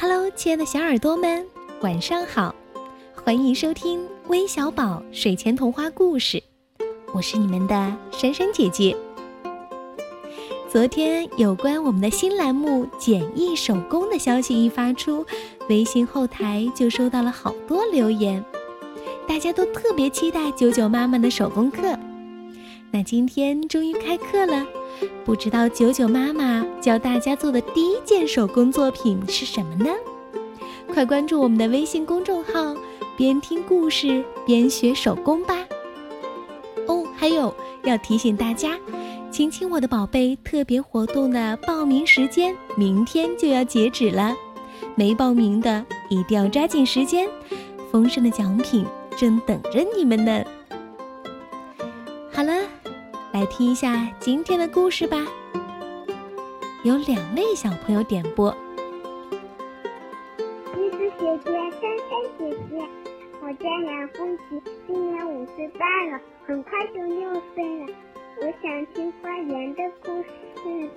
Hello，亲爱的小耳朵们，晚上好！欢迎收听微小宝睡前童话故事，我是你们的珊珊姐姐。昨天有关我们的新栏目“简易手工”的消息一发出，微信后台就收到了好多留言，大家都特别期待九九妈妈的手工课。那今天终于开课了，不知道九九妈妈教大家做的第一件手工作品是什么呢？快关注我们的微信公众号，边听故事边学手工吧。哦，还有要提醒大家，亲亲我的宝贝特别活动的报名时间明天就要截止了，没报名的一定要抓紧时间，丰盛的奖品正等着你们呢。来听一下今天的故事吧。有两位小朋友点播。橘子姐姐、珊珊姐姐，我叫杨凤琪，今年五岁半了，很快就六岁了。我想听花园的故事。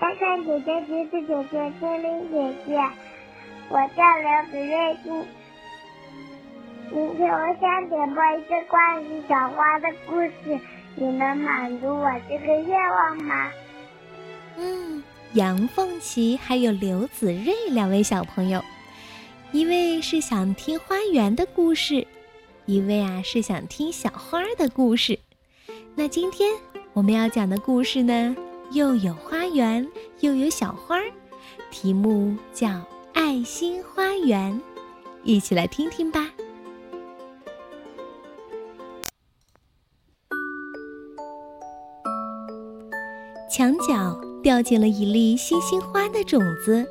珊珊姐姐、橘子姐姐、精灵姐姐，我叫刘子睿，今。明天我想点播一个关于小花的故事，你能满足我这个愿望吗？嗯，杨凤琪还有刘子睿两位小朋友，一位是想听花园的故事，一位啊是想听小花的故事。那今天我们要讲的故事呢，又有花园又有小花，题目叫《爱心花园》，一起来听听吧。墙角掉进了一粒星星花的种子。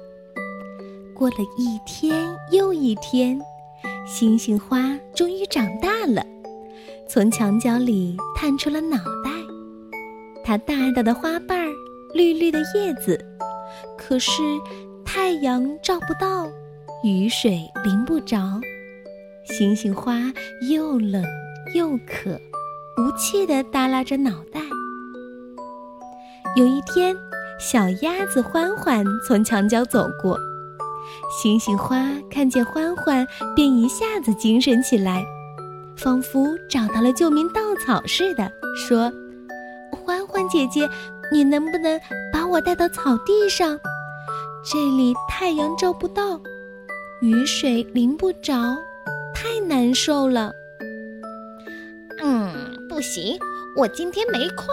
过了一天又一天，星星花终于长大了，从墙角里探出了脑袋。它大大的花瓣儿，绿绿的叶子，可是太阳照不到，雨水淋不着，星星花又冷又渴，无气地耷拉着脑袋。有一天，小鸭子欢欢从墙角走过，星星花看见欢欢，便一下子精神起来，仿佛找到了救命稻草似的，说：“欢欢姐姐，你能不能把我带到草地上？这里太阳照不到，雨水淋不着，太难受了。”“嗯，不行，我今天没空。”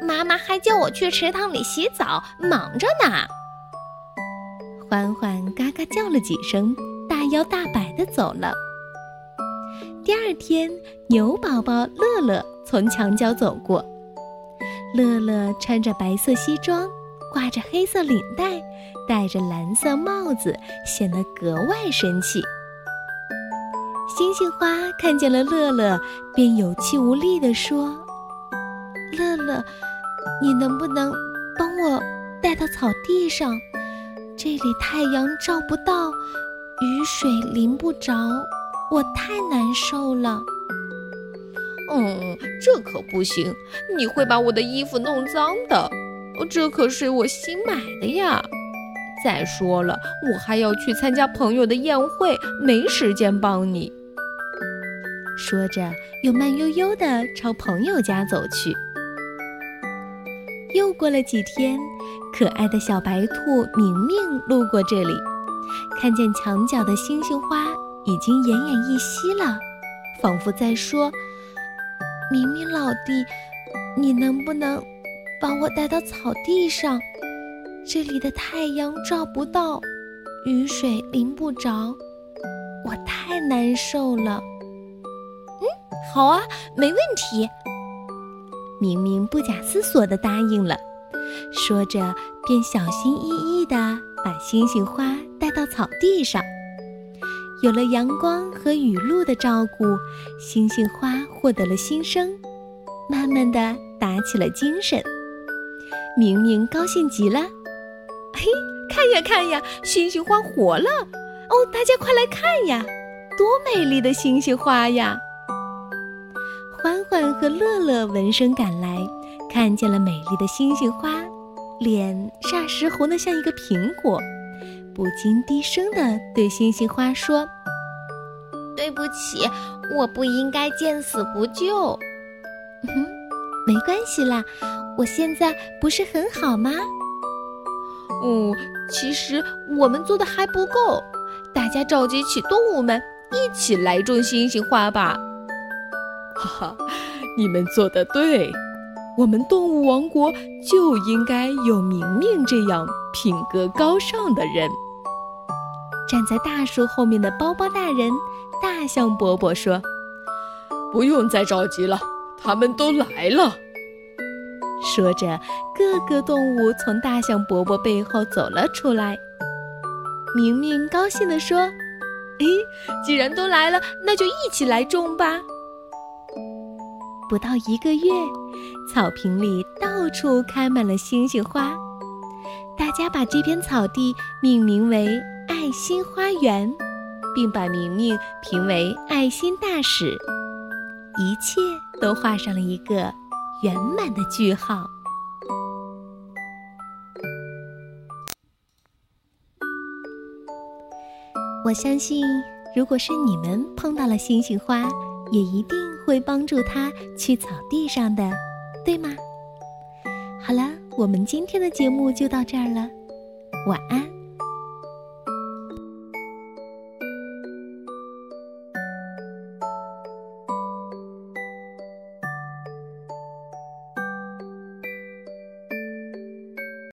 妈妈还叫我去池塘里洗澡，忙着呢。欢欢嘎嘎叫了几声，大摇大摆地走了。第二天，牛宝宝乐乐从墙角走过，乐乐穿着白色西装，挂着黑色领带，戴着蓝色帽子，显得格外神气。星星花看见了乐乐，便有气无力地说：“乐乐。”你能不能帮我带到草地上？这里太阳照不到，雨水淋不着，我太难受了。嗯，这可不行，你会把我的衣服弄脏的。这可是我新买的呀。再说了，我还要去参加朋友的宴会，没时间帮你。说着，又慢悠悠地朝朋友家走去。又过了几天，可爱的小白兔明明路过这里，看见墙角的星星花已经奄奄一息了，仿佛在说：“明明老弟，你能不能把我带到草地上？这里的太阳照不到，雨水淋不着，我太难受了。”“嗯，好啊，没问题。”明明不假思索地答应了，说着便小心翼翼地把星星花带到草地上。有了阳光和雨露的照顾，星星花获得了新生，慢慢的打起了精神。明明高兴极了，嘿，看呀看呀，星星花活了！哦，大家快来看呀，多美丽的星星花呀！欢欢和乐乐闻声赶来，看见了美丽的星星花，脸霎时红得像一个苹果，不禁低声地对星星花说：“对不起，我不应该见死不救。”“哼，没关系啦，我现在不是很好吗？”“嗯，其实我们做的还不够，大家召集起动物们一起来种星星花吧。”“哈哈，你们做的对。”我们动物王国就应该有明明这样品格高尚的人。站在大树后面的包包大人大象伯伯说：“不用再着急了，他们都来了。”说着，各个动物从大象伯伯背后走了出来。明明高兴地说：“诶，既然都来了，那就一起来种吧。”不到一个月，草坪里到处开满了星星花，大家把这片草地命名为“爱心花园”，并把明明评为爱心大使，一切都画上了一个圆满的句号。我相信，如果是你们碰到了星星花，也一定会帮助他去草地上的，对吗？好了，我们今天的节目就到这儿了，晚安。